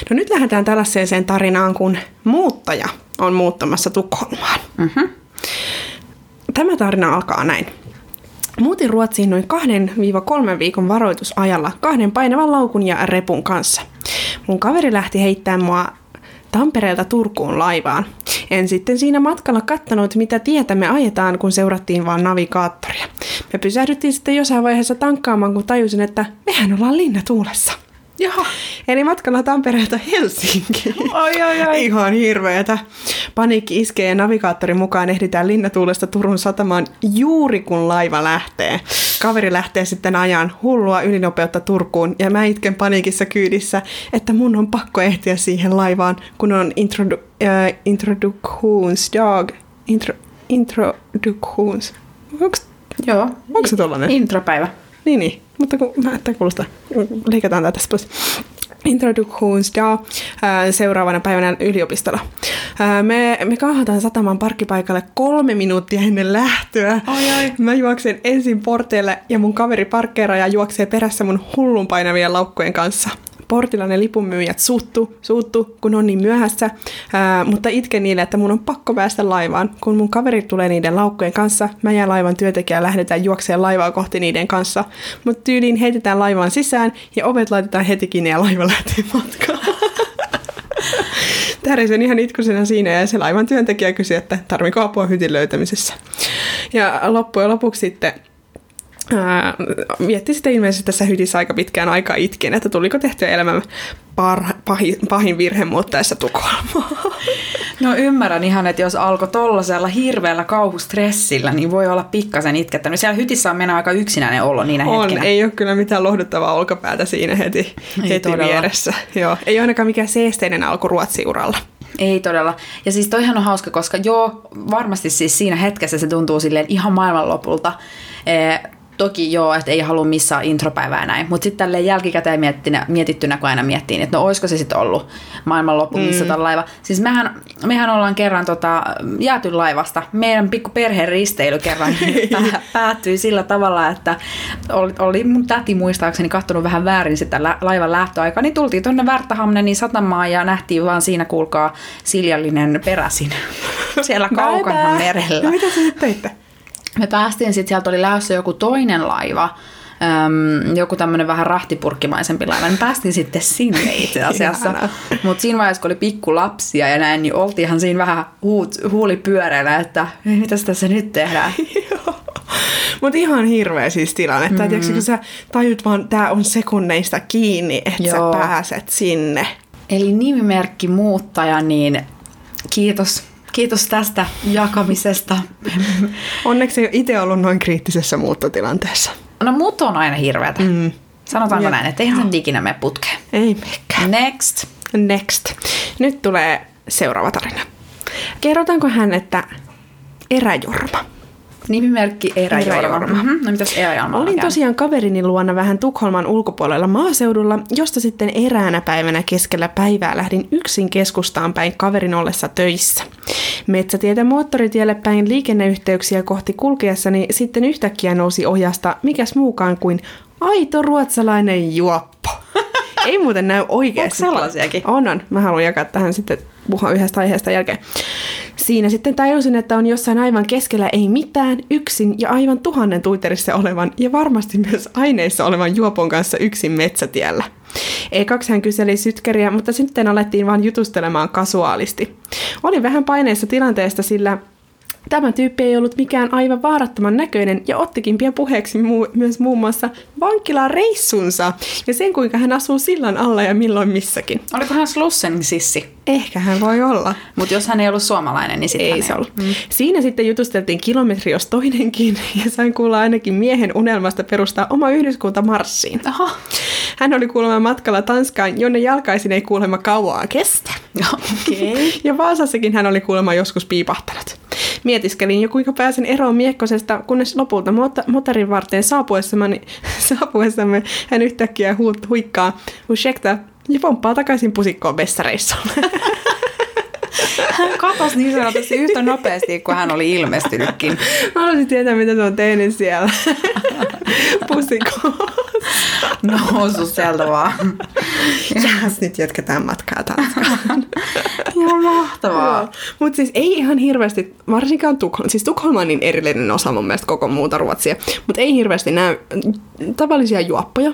Speaker 2: No nyt lähdetään tällaiseen tarinaan, kun muuttaja on muuttamassa Tukholmaan. Mm-hmm. Tämä tarina alkaa näin. Muutin Ruotsiin noin 2-3 viikon varoitusajalla kahden painavan laukun ja repun kanssa. Mun kaveri lähti heittämään mua Tampereelta Turkuun laivaan. En sitten siinä matkalla kattanut, mitä tietä me ajetaan, kun seurattiin vaan navigaattoria. Me pysähdyttiin sitten jossain vaiheessa tankkaamaan, kun tajusin, että mehän ollaan linnatuulessa.
Speaker 3: Jaha.
Speaker 2: Eli matkalla Tampereelta Helsinkiin.
Speaker 3: Oi, oi, oi.
Speaker 2: Ihan hirveetä. Paniikki iskee ja navigaattorin mukaan ehditään linnatuulesta Turun satamaan juuri kun laiva lähtee. Kaveri lähtee sitten ajan hullua ylinopeutta Turkuun ja mä itken paniikissa kyydissä, että mun on pakko ehtiä siihen laivaan, kun on introdu, äh, introductionsdag. Intro, introductions. Onks,
Speaker 3: Joo.
Speaker 2: Onko se tollanen?
Speaker 3: Intropäivä.
Speaker 2: Niin, niin. Mutta kun mä että kuulostaa, leikataan tätä tästä pois. Introduktionsdag seuraavana päivänä yliopistolla. Me, me kaahataan sataman parkkipaikalle kolme minuuttia ennen lähtöä.
Speaker 3: Ai, ai.
Speaker 2: Mä juoksen ensin porteille ja mun kaveri parkkeeraa ja juoksee perässä mun hullun painavien laukkujen kanssa portilla ne lipunmyyjät suuttu, suuttu, kun on niin myöhässä, ää, mutta itken niille, että mun on pakko päästä laivaan. Kun mun kaveri tulee niiden laukkujen kanssa, mä ja laivan työntekijä lähdetään juokseen laivaa kohti niiden kanssa, mutta tyyliin heitetään laivaan sisään ja ovet laitetaan heti kiinni ja laiva lähtee matkaan. Tärisen ihan itkusena siinä ja se laivan työntekijä kysyi, että tarviko apua hytin löytämisessä. Ja loppujen lopuksi sitten Ää, mietti sitten ilmeisesti tässä hydissä aika pitkään aikaa itken, että tuliko tehtyä elämän par, pahin, pahin virhe muuttaessa Tukholmaan.
Speaker 3: No ymmärrän ihan, että jos alkoi tollasella hirveällä kauhustressillä, niin voi olla pikkasen itkettänyt. Siellä hytissä on mennä aika yksinäinen olo niinä
Speaker 2: on,
Speaker 3: hetkinä.
Speaker 2: ei ole kyllä mitään lohduttavaa olkapäätä siinä heti, ei heti vieressä. Joo. Ei ole ainakaan mikään seesteinen alku Ruotsiuralla.
Speaker 3: Ei todella. Ja siis toihan on hauska, koska joo, varmasti siis siinä hetkessä se tuntuu silleen ihan maailmanlopulta. Toki joo, että ei halua missään intropäivää näin, mutta sitten tälleen jälkikäteen miettinä, mietittynä, kun aina miettii, että no olisiko se sitten ollut maailmanloppu, missä mm. laiva. Siis mehän, mehän ollaan kerran tota, jääty laivasta. Meidän pikku perheen risteily kerran päättyi sillä tavalla, että oli, oli mun täti muistaakseni kattonut vähän väärin sitä lä- laivan lähtöaikaa, niin tultiin tuonne Värtahamnenin satamaan ja nähtiin vaan siinä, kuulkaa, siljallinen peräsin siellä kaukana merellä.
Speaker 2: Ja mitä sä sitten teitte?
Speaker 3: Me päästiin sitten, sieltä oli lähdössä joku toinen laiva, Öm, joku tämmöinen vähän rahtipurkkimaisempi laiva, niin päästiin sitten sinne itse asiassa. Mutta siinä vaiheessa, kun oli pikku lapsia ja näin, niin oltiinhan siinä vähän huut, huuli pyöreänä, että mitä tässä nyt tehdään.
Speaker 2: Mutta ihan hirveä siis tilanne. Mm. Tiedätkö, kun sä tajut vaan, tää on sekunneista kiinni, että sä pääset sinne.
Speaker 3: Eli nimimerkki muuttaja, niin kiitos, kiitos tästä jakamisesta.
Speaker 2: Onneksi ei ole itse ollut noin kriittisessä muuttotilanteessa.
Speaker 3: No muutto on aina hirveätä. Mm. Sanotaanko
Speaker 2: Jep.
Speaker 3: näin, että eihän sen ikinä mene putkeen.
Speaker 2: Ei mekään.
Speaker 3: Next.
Speaker 2: Next. Nyt tulee seuraava tarina. Kerrotaanko hän, että eräjorma.
Speaker 3: Nimimerkki Eräjorma.
Speaker 2: Eräjorma.
Speaker 3: Mm-hmm. No mitäs Eräjorma
Speaker 2: Olin tosiaan kaverini luona vähän Tukholman ulkopuolella maaseudulla, josta sitten eräänä päivänä keskellä päivää lähdin yksin keskustaan päin kaverin ollessa töissä. Metsätietä moottoritielle päin liikenneyhteyksiä kohti kulkiessani sitten yhtäkkiä nousi ojasta mikäs muukaan kuin aito ruotsalainen juoppo. Ei muuten näy oikeasti.
Speaker 3: Onko sellaisiakin?
Speaker 2: On, on. Mä haluan jakaa tähän sitten puhua yhdestä aiheesta jälkeen. Siinä sitten tajusin, että on jossain aivan keskellä ei mitään, yksin ja aivan tuhannen tuiterissa olevan ja varmasti myös aineissa olevan juopon kanssa yksin metsätiellä. Ekaksi hän kyseli sytkäriä, mutta sitten alettiin vain jutustelemaan kasuaalisti. Olin vähän paineessa tilanteesta, sillä Tämä tyyppi ei ollut mikään aivan vaarattoman näköinen ja ottikin pian puheeksi muu- myös muun muassa vankilareissunsa ja sen, kuinka hän asuu sillan alla ja milloin missäkin.
Speaker 3: Oliko hän Slussen sissi?
Speaker 2: Ehkä hän voi olla.
Speaker 3: Mutta jos hän ei ollut suomalainen, niin sitten
Speaker 2: Ei se ollut. Mm. Siinä sitten jutusteltiin kilometri jos toinenkin ja sain kuulla ainakin miehen unelmasta perustaa oma yhdyskunta Marssiin.
Speaker 3: Aha.
Speaker 2: Hän oli kuulemma matkalla Tanskaan, jonne jalkaisin ei kuulemma kauaa kestä.
Speaker 3: Okei. Okay.
Speaker 2: Ja Vaasassakin hän oli kuulemma joskus piipahtanut. Mietiskelin jo kuinka pääsen eroon miekkosesta, kunnes lopulta mot- motorin varteen saapuessamme, saapuessamme hän yhtäkkiä hu- huikkaa, ursäkta, ja pomppaa takaisin pusikkoon vessareissuun.
Speaker 3: Hän katosi niin sanotusti yhtä nopeasti, kuin hän oli ilmestynytkin.
Speaker 2: Mä haluaisin tietää, mitä se on tehnyt siellä pusikkoon.
Speaker 3: Nousu sieltä vaan.
Speaker 2: Jäs, nyt jatketaan matkaa Tanskaan.
Speaker 3: Ihan mahtavaa.
Speaker 2: Mutta siis ei ihan hirveästi, varsinkaan Tukholma, siis Tukholma on niin erillinen osa mun mielestä koko muuta Ruotsia, mutta ei hirveästi näy tavallisia juoppoja.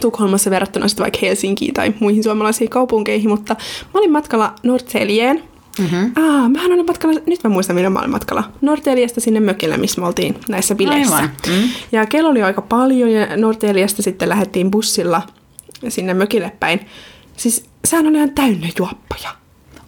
Speaker 2: Tukholmassa verrattuna sitten vaikka Helsinkiin tai muihin suomalaisiin kaupunkeihin, mutta mä olin matkalla Nordsjälleen. Mm-hmm. Ah, mähän olin matkalla, nyt mä muistan, minä mä olin matkalla. Nordsjäljestä sinne mökille, missä me oltiin näissä bileissä.
Speaker 3: Aivan. Mm.
Speaker 2: Ja kello oli aika paljon ja Nordsjäljestä sitten lähdettiin bussilla sinne mökille päin. Siis sehän oli ihan täynnä juoppoja.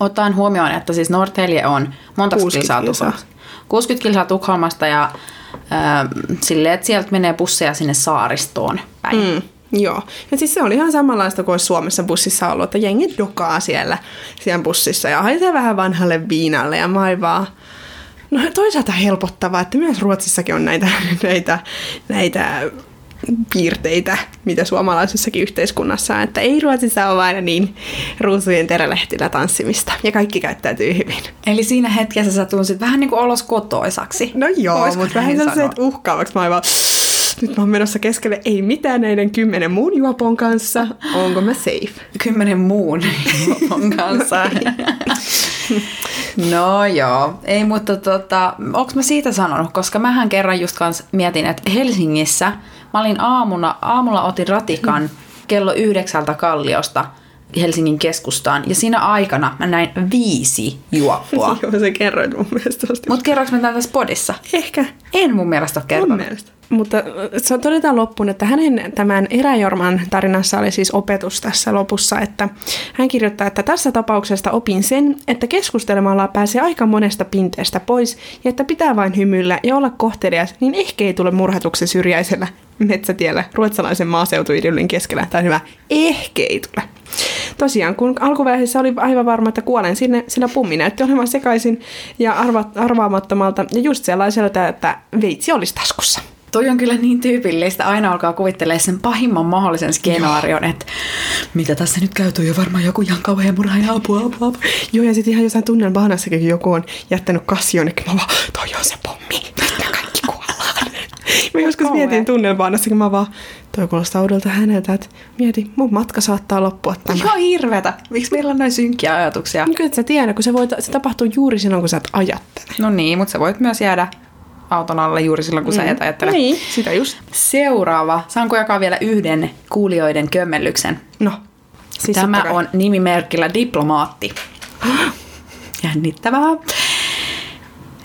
Speaker 3: Ottaen huomioon, että siis Norrtälje on monta
Speaker 2: 60
Speaker 3: kilsaa
Speaker 2: kilsaa.
Speaker 3: Tukholmasta. 60 kilsaa Tukholmasta ja äh, silleen, että sieltä menee busseja sinne saaristoon päin. Mm.
Speaker 2: Joo. Ja siis se oli ihan samanlaista kuin olisi Suomessa bussissa ollut, että jengi dokaa siellä, siellä bussissa ja haisee vähän vanhalle viinalle ja vaan... No toisaalta helpottavaa, että myös Ruotsissakin on näitä, näitä, näitä piirteitä, mitä suomalaisessakin yhteiskunnassa, että ei Ruotsissa ole aina niin ruusujen terälehtillä tanssimista ja kaikki käyttäytyy hyvin.
Speaker 3: Eli siinä hetkessä sä tunsit vähän niin kuin olos kotoisaksi.
Speaker 2: No joo, mutta vähän sellaiset uhkaavaksi. Mä olin nyt mä oon menossa keskelle, ei mitään näiden kymmenen muun juopon kanssa. Onko mä safe?
Speaker 3: Kymmenen muun juopon kanssa. no joo, ei mutta tota, onko mä siitä sanonut, koska mähän kerran just kans mietin, että Helsingissä mä olin aamuna, aamulla otin ratikan kello yhdeksältä Kalliosta Helsingin keskustaan ja siinä aikana mä näin viisi juoppua.
Speaker 2: Joo, se kerroit mun mielestä tosta.
Speaker 3: Mut kerroinko mä tämän tässä podissa?
Speaker 2: Ehkä.
Speaker 3: En mun mielestä ole
Speaker 2: Mun
Speaker 3: kertonut.
Speaker 2: mielestä. Mutta se todetaan loppuun, että hänen tämän eräjorman tarinassa oli siis opetus tässä lopussa, että hän kirjoittaa, että tässä tapauksesta opin sen, että keskustelemalla pääsee aika monesta pinteestä pois ja että pitää vain hymyillä ja olla kohtelias, niin ehkä ei tule murhatuksi syrjäisellä metsätiellä ruotsalaisen maaseutuidyllin keskellä. Tai hyvä, ehkä ei tule. Tosiaan, kun alkuvaiheessa oli aivan varma, että kuolen sinne, sillä pummi näytti olevan sekaisin ja arva, arvaamattomalta ja just sellaiselta, että veitsi olisi taskussa.
Speaker 3: Toi on kyllä niin tyypillistä. Aina alkaa kuvittelemaan sen pahimman mahdollisen skenaarion, että mitä tässä nyt käy, toi on varmaan joku ihan kauhean murhaaja, apua, apua, apua.
Speaker 2: Joo, ja sitten ihan jossain tunnelmahanassakin, kun joku on jättänyt kassi jonnekin, mä vaan, toi on se pommi, me kaikki kuollaan. Mä joskus
Speaker 3: Kauhea.
Speaker 2: mietin tunnelmahanassakin, mä vaan, toi kuulostaa uudelta häneltä, että mieti, mun matka saattaa loppua tämä.
Speaker 3: Ihan hirvetä. Miksi meillä on noin synkkiä ajatuksia?
Speaker 2: Niin kyllä et sä tiedä, kun se, voi, se tapahtuu juuri silloin, kun sä et ajattele.
Speaker 3: No niin, mutta sä voit myös jäädä auton alle juuri silloin, kun mm. sä et ajattele.
Speaker 2: Niin, sitä just.
Speaker 3: Seuraava. Saanko jakaa vielä yhden kuulijoiden kömmellyksen?
Speaker 2: No, siis
Speaker 3: Tämä on nimimerkillä diplomaatti. Jännittävää.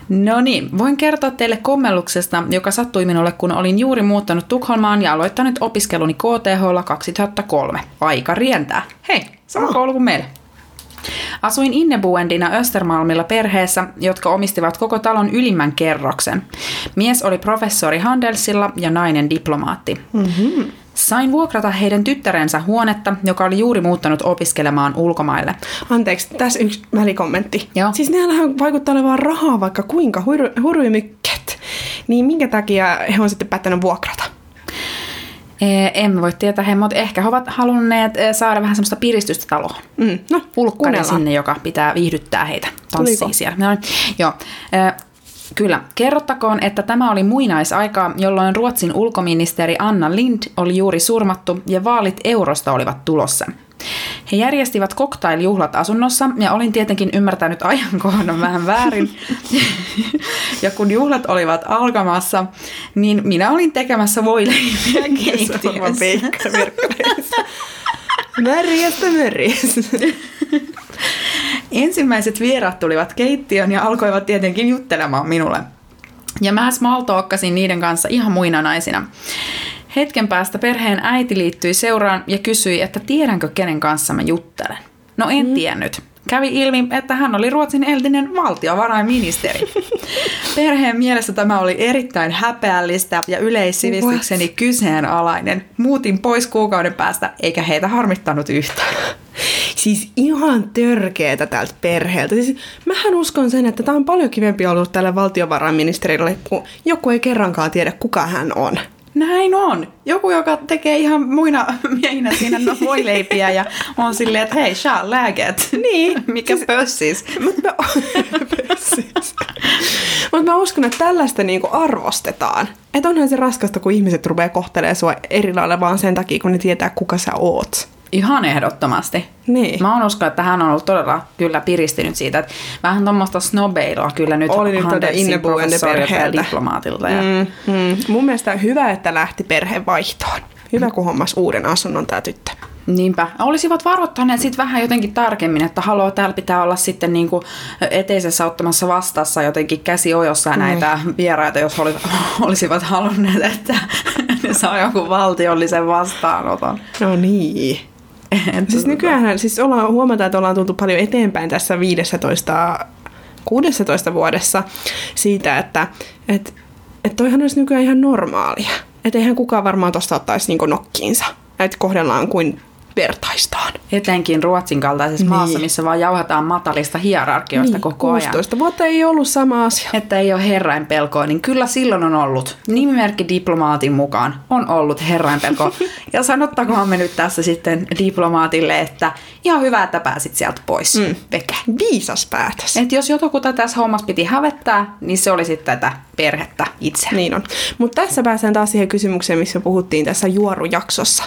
Speaker 3: No niin, voin kertoa teille kommelluksesta, joka sattui minulle, kun olin juuri muuttanut Tukholmaan ja aloittanut opiskeluni KTHlla 2003. Aika rientää. Hei, sama
Speaker 2: Ah.
Speaker 3: koulu kuin meillä. Asuin Innebuendina Östermalmilla perheessä, jotka omistivat koko talon ylimmän kerroksen. Mies oli professori Handelsilla ja nainen diplomaatti. Mm-hmm. Sain vuokrata heidän tyttärensä huonetta, joka oli juuri muuttanut opiskelemaan ulkomaille.
Speaker 2: Anteeksi, tässä yksi välikommentti.
Speaker 3: Joo.
Speaker 2: Siis neillähän vaikuttaa olevan rahaa vaikka kuinka, hurjumykket. Niin minkä takia he on sitten päättänyt vuokrata?
Speaker 3: Ee, emme voi tietää, he, mutta ehkä he ovat halunneet ee, saada vähän semmoista piristystä taloon.
Speaker 2: Mm. No,
Speaker 3: Pulkkari sinne, joka pitää viihdyttää heitä. Tanssii siellä. No, joo. Ee, Kyllä. Kerrottakoon, että tämä oli muinaisaikaa, jolloin Ruotsin ulkoministeri Anna Lind oli juuri surmattu ja vaalit eurosta olivat tulossa. He järjestivät cocktailjuhlat asunnossa ja olin tietenkin ymmärtänyt ajankohdan vähän väärin. ja kun juhlat olivat alkamassa, niin minä olin tekemässä voileipiä keittiössä.
Speaker 2: Märjästä.
Speaker 3: Ensimmäiset vieraat tulivat keittiöön ja alkoivat tietenkin juttelemaan minulle. Ja mä smalltalkkasin niiden kanssa ihan muina naisina. Hetken päästä perheen äiti liittyi seuraan ja kysyi, että tiedänkö kenen kanssa mä juttelen. No en mm. tiennyt. Kävi ilmi, että hän oli Ruotsin entinen valtiovarainministeri. Perheen mielestä tämä oli erittäin häpeällistä ja yleissivistykseni kyseenalainen. Muutin pois kuukauden päästä, eikä heitä harmittanut yhtään.
Speaker 2: Siis ihan törkeetä tältä perheeltä. Siis mähän uskon sen, että tämä on paljon kivempi ollut tälle valtiovarainministerille, kun joku ei kerrankaan tiedä, kuka hän on.
Speaker 3: Näin on. Joku, joka tekee ihan muina miehinä siinä no voileipiä ja on silleen, että hei, shaa läget.
Speaker 2: Niin.
Speaker 3: Mikä siis, pössis.
Speaker 2: Mutta mä, Mut mä uskon, että tällaista niinku arvostetaan. Että onhan se raskasta, kun ihmiset rupeaa kohtelemaan sua eri lailla vaan sen takia, kun ne tietää, kuka sä oot.
Speaker 3: Ihan ehdottomasti.
Speaker 2: Niin.
Speaker 3: Mä oon uskon, että hän on ollut todella kyllä piristynyt siitä, että vähän tuommoista snobeilua kyllä nyt
Speaker 2: Oli nyt
Speaker 3: professorilta ja diplomaatilta. Ja...
Speaker 2: Mm, mm. Mun mielestä hyvä, että lähti perhevaihtoon. Hyvä, kun hommas uuden asunnon tää tyttö.
Speaker 3: Niinpä. Olisivat varoittaneet sitten vähän jotenkin tarkemmin, että haloo, täällä pitää olla sitten niinku eteisessä ottamassa vastassa jotenkin käsi ojossa
Speaker 2: Mm.
Speaker 3: näitä vieraita, jos oli, olisivat halunneet, että ne saa jonkun valtiollisen vastaanoton.
Speaker 2: No niin. Siis
Speaker 3: tota-
Speaker 2: nykyään siis ollaan, huomataan, että ollaan tultu paljon eteenpäin tässä 15 16 vuodessa siitä, että et, et toihan olisi nykyään ihan normaalia. Että eihän kukaan varmaan tuosta ottaisi niinku nokkiinsa. Että kohdellaan kuin vertaistaan.
Speaker 3: Etenkin Ruotsin kaltaisessa
Speaker 2: Niin.
Speaker 3: maassa, missä vaan jauhataan matalista hierarkioista koko ajan.
Speaker 2: 16 vuotta ei ollut sama asia.
Speaker 3: Että ei ole herrainpelkoa, niin kyllä silloin on ollut. Nimimerkki diplomaatin mukaan on ollut herrainpelko. ja sanottakohan me nyt tässä sitten diplomaatille, että ihan hyvä, että pääsit sieltä pois. Mm. Veke.
Speaker 2: Viisas päätös.
Speaker 3: Et jos jotakuta tässä hommassa piti hävettää, niin se oli sitten tätä perhettä itse.
Speaker 2: Niin on. Mutta tässä pääsen taas siihen kysymykseen, missä puhuttiin tässä juorujaksossa.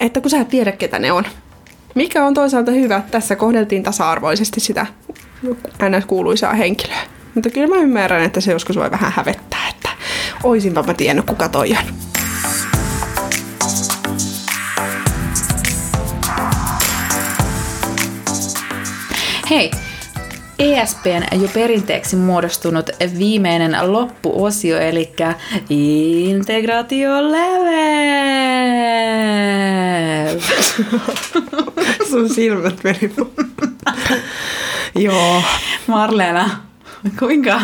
Speaker 2: Että kun sä et tiedä, ketä ne on. Mikä on toisaalta hyvä, tässä kohdeltiin tasa-arvoisesti sitä ns. kuuluisaa henkilöä. Mutta kyllä mä ymmärrän, että se joskus voi vähän hävettää, että oisinpa mä tiennyt, kuka toi on.
Speaker 3: Hei, ESPn jo perinteeksi muodostunut viimeinen loppuosio, eli integraatio level.
Speaker 2: Sun silmät meni. Joo.
Speaker 3: Marleena, kuinka,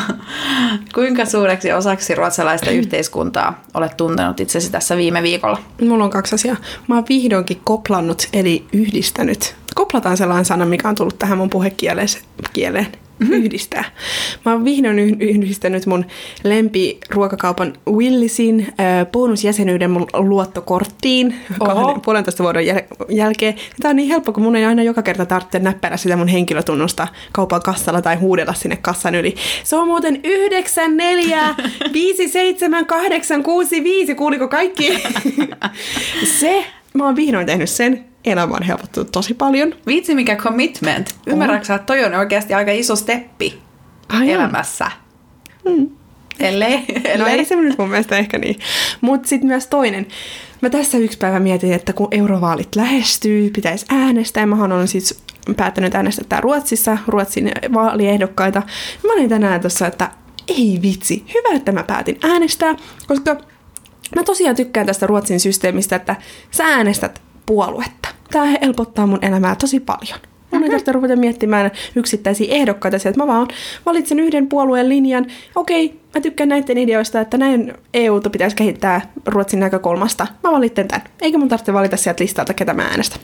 Speaker 3: kuinka suureksi osaksi ruotsalaista yhteiskuntaa olet tuntenut itsesi tässä viime viikolla?
Speaker 2: Mulla on kaksi asiaa. Mä oon vihdoinkin koplannut, eli yhdistänyt. Koplataan sellainen sana, mikä on tullut tähän mun puhekieleen. Yhdistää. Mä oon vihdoin yh- yhdistänyt mun lempiruokakaupan Willisin äh, bonusjäsenyyden mun luottokorttiin kahden, puolentoista vuoden jäl- jälkeen. Tää on niin helppo, kun mun ei aina joka kerta tarvitse näppäillä sitä mun henkilötunnusta kaupan kassalla tai huudella sinne kassan yli. Se on muuten 9, 4, 5, 7, 8, 6, 5. Kuuliko kaikki? Se, mä oon vihdoin tehnyt sen. Elämä on helpottunut tosi paljon.
Speaker 3: Vitsi mikä commitment. Ymmärrätkö sä, että toi on oikeasti aika iso steppi
Speaker 2: Ai
Speaker 3: elämässä? Mm. Ellei,
Speaker 2: No ei se nyt mun mielestä ehkä niin. Mutta sitten myös toinen. Mä tässä yksi päivä mietin, että kun eurovaalit lähestyy, pitäisi äänestää. Mähän on siis päättänyt äänestää Ruotsissa, Ruotsin vaaliehdokkaita. Mä olin tänään tuossa, että ei vitsi, hyvä, että mä päätin äänestää, koska mä tosiaan tykkään tästä Ruotsin systeemistä, että sä äänestät puoluetta. Tämä helpottaa mun elämää tosi paljon. Mun ei tarvitse ruveta miettimään yksittäisiä ehdokkaita sieltä. Mä vaan valitsen yhden puolueen linjan. Okei, mä tykkään näiden ideoista, että näin EUta pitäisi kehittää Ruotsin näkökulmasta. Mä valitsen tämän. Eikä mun tarvitse valita sieltä listalta, ketä mä äänestän.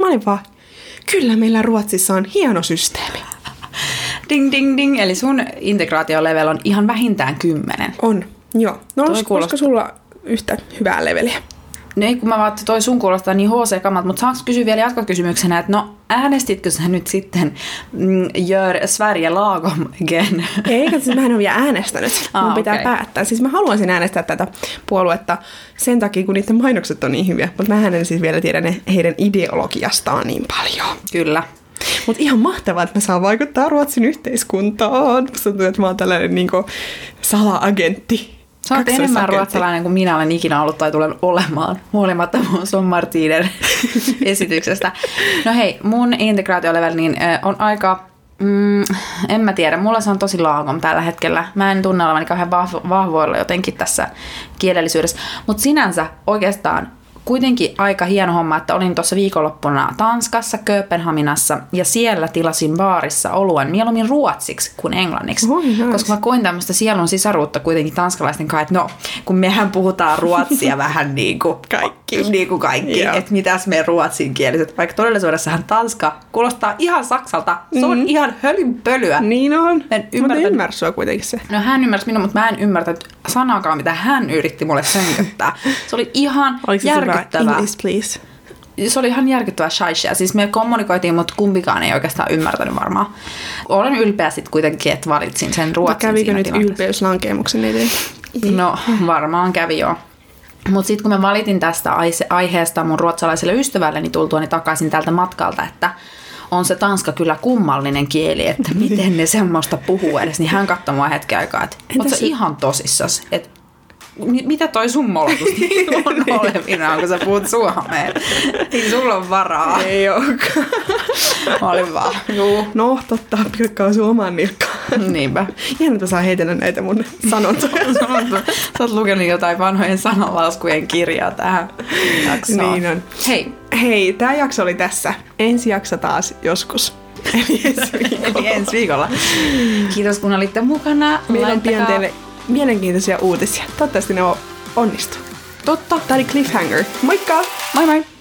Speaker 2: Mä olin vaan, kyllä meillä Ruotsissa on hieno systeemi.
Speaker 3: Ding, ding, ding. Eli sun integraatiolevel on ihan vähintään kymmenen.
Speaker 2: On, joo. No
Speaker 3: Toi
Speaker 2: olisiko,
Speaker 3: kuulostaa-
Speaker 2: olisiko sulla yhtä hyvää leveliä?
Speaker 3: No ei, kun mä vaan, että toi sun kuulostaa niin HC-kamat, mutta saanko kysyä vielä jatkokysymyksenä, että no äänestitkö sä nyt sitten mm, Gör Sverige lagom again?
Speaker 2: Eikä, siis mä en ole vielä äänestänyt.
Speaker 3: Aa,
Speaker 2: Mun pitää
Speaker 3: okei.
Speaker 2: päättää. Siis mä haluaisin äänestää tätä puoluetta sen takia, kun niiden mainokset on niin hyviä. Mutta mä en siis vielä tiedä ne, heidän ideologiastaan niin paljon.
Speaker 3: Kyllä.
Speaker 2: Mutta ihan mahtavaa, että mä saan vaikuttaa Ruotsin yhteiskuntaan. Musta tuntuu, että mä oon tällainen niinku sala-agentti.
Speaker 3: Sä oot enemmän ruotsalainen kuin minä olen ikinä ollut tai tulen olemaan, huolimatta mun Son Martinen esityksestä. No hei, mun integraatiolevel niin, on aika, mm, en mä tiedä, mulla se on tosi laagom tällä hetkellä. Mä en tunne olevani kauhean vahvo, vahvoilla jotenkin tässä kielellisyydessä. Mutta sinänsä oikeastaan kuitenkin aika hieno homma, että olin tuossa viikonloppuna Tanskassa, Kööpenhaminassa ja siellä tilasin baarissa oluen mieluummin ruotsiksi kuin englanniksi.
Speaker 2: Oi, nice.
Speaker 3: Koska mä koin tämmöistä sielun sisaruutta kuitenkin tanskalaisten kanssa, että no, kun mehän puhutaan ruotsia vähän niin kuin
Speaker 2: Kaikki.
Speaker 3: Niin kuin kaikki,
Speaker 2: Joo.
Speaker 3: että mitäs me ruotsinkieliset, vaikka todellisuudessahan Tanska kuulostaa ihan Saksalta, se on ihan hölynpölyä.
Speaker 2: Niin on.
Speaker 3: En
Speaker 2: Mutta
Speaker 3: ymmärtänyt.
Speaker 2: ymmärrä sua kuitenkin se.
Speaker 3: No hän ymmärsi minua, mutta mä en ymmärtänyt sanakaan, mitä hän yritti mulle sönköttää. Se oli ihan
Speaker 2: hyvä
Speaker 3: järkyttävää.
Speaker 2: English, please?
Speaker 3: Se oli ihan järkyttävää shaishia. Siis me kommunikoitiin, mutta kumpikaan ei oikeastaan ymmärtänyt varmaan. Olen ylpeä sitten kuitenkin, että valitsin sen
Speaker 2: Mutta
Speaker 3: ruotsin
Speaker 2: kävikö
Speaker 3: siinä
Speaker 2: nyt
Speaker 3: tilanteessa.
Speaker 2: ylpeys lankeemuksen eteen?
Speaker 3: No, varmaan kävi joo. Mutta sitten kun mä valitin tästä aiheesta mun ruotsalaiselle ystävälleni tultuani takaisin tältä matkalta, että on se tanska kyllä kummallinen kieli, että miten ne semmoista puhuu edes, niin hän katsoi mua hetken aikaa, että oot
Speaker 2: Entäs
Speaker 3: sä
Speaker 2: se-
Speaker 3: ihan tosissas, että mitä toi sun molotus on olevinaan, kun sä puhut suomeen? Ei sulla ole varaa.
Speaker 2: Ei olekaan.
Speaker 3: Mä olin vaan, juu.
Speaker 2: No, totta, pilkkaa sun omaan nilkkaan.
Speaker 3: Niinpä.
Speaker 2: Ihan, että saa heitellä näitä mun sanontoja.
Speaker 3: Sä oot lukenut jotain vanhojen sananlaskujen kirjaa tähän jaksoon.
Speaker 2: Niin on.
Speaker 3: Hei,
Speaker 2: Hei, tämä jakso oli tässä. Ensi jakso taas joskus. Eli ensi viikolla.
Speaker 3: Eli ensi viikolla. Kiitos kun olitte mukana.
Speaker 2: Meillä on pian teille mielenkiintoisia uutisia. Toivottavasti ne on onnistu.
Speaker 3: Totta.
Speaker 2: Tämä oli Cliffhanger. Moikka!
Speaker 3: Moi moi!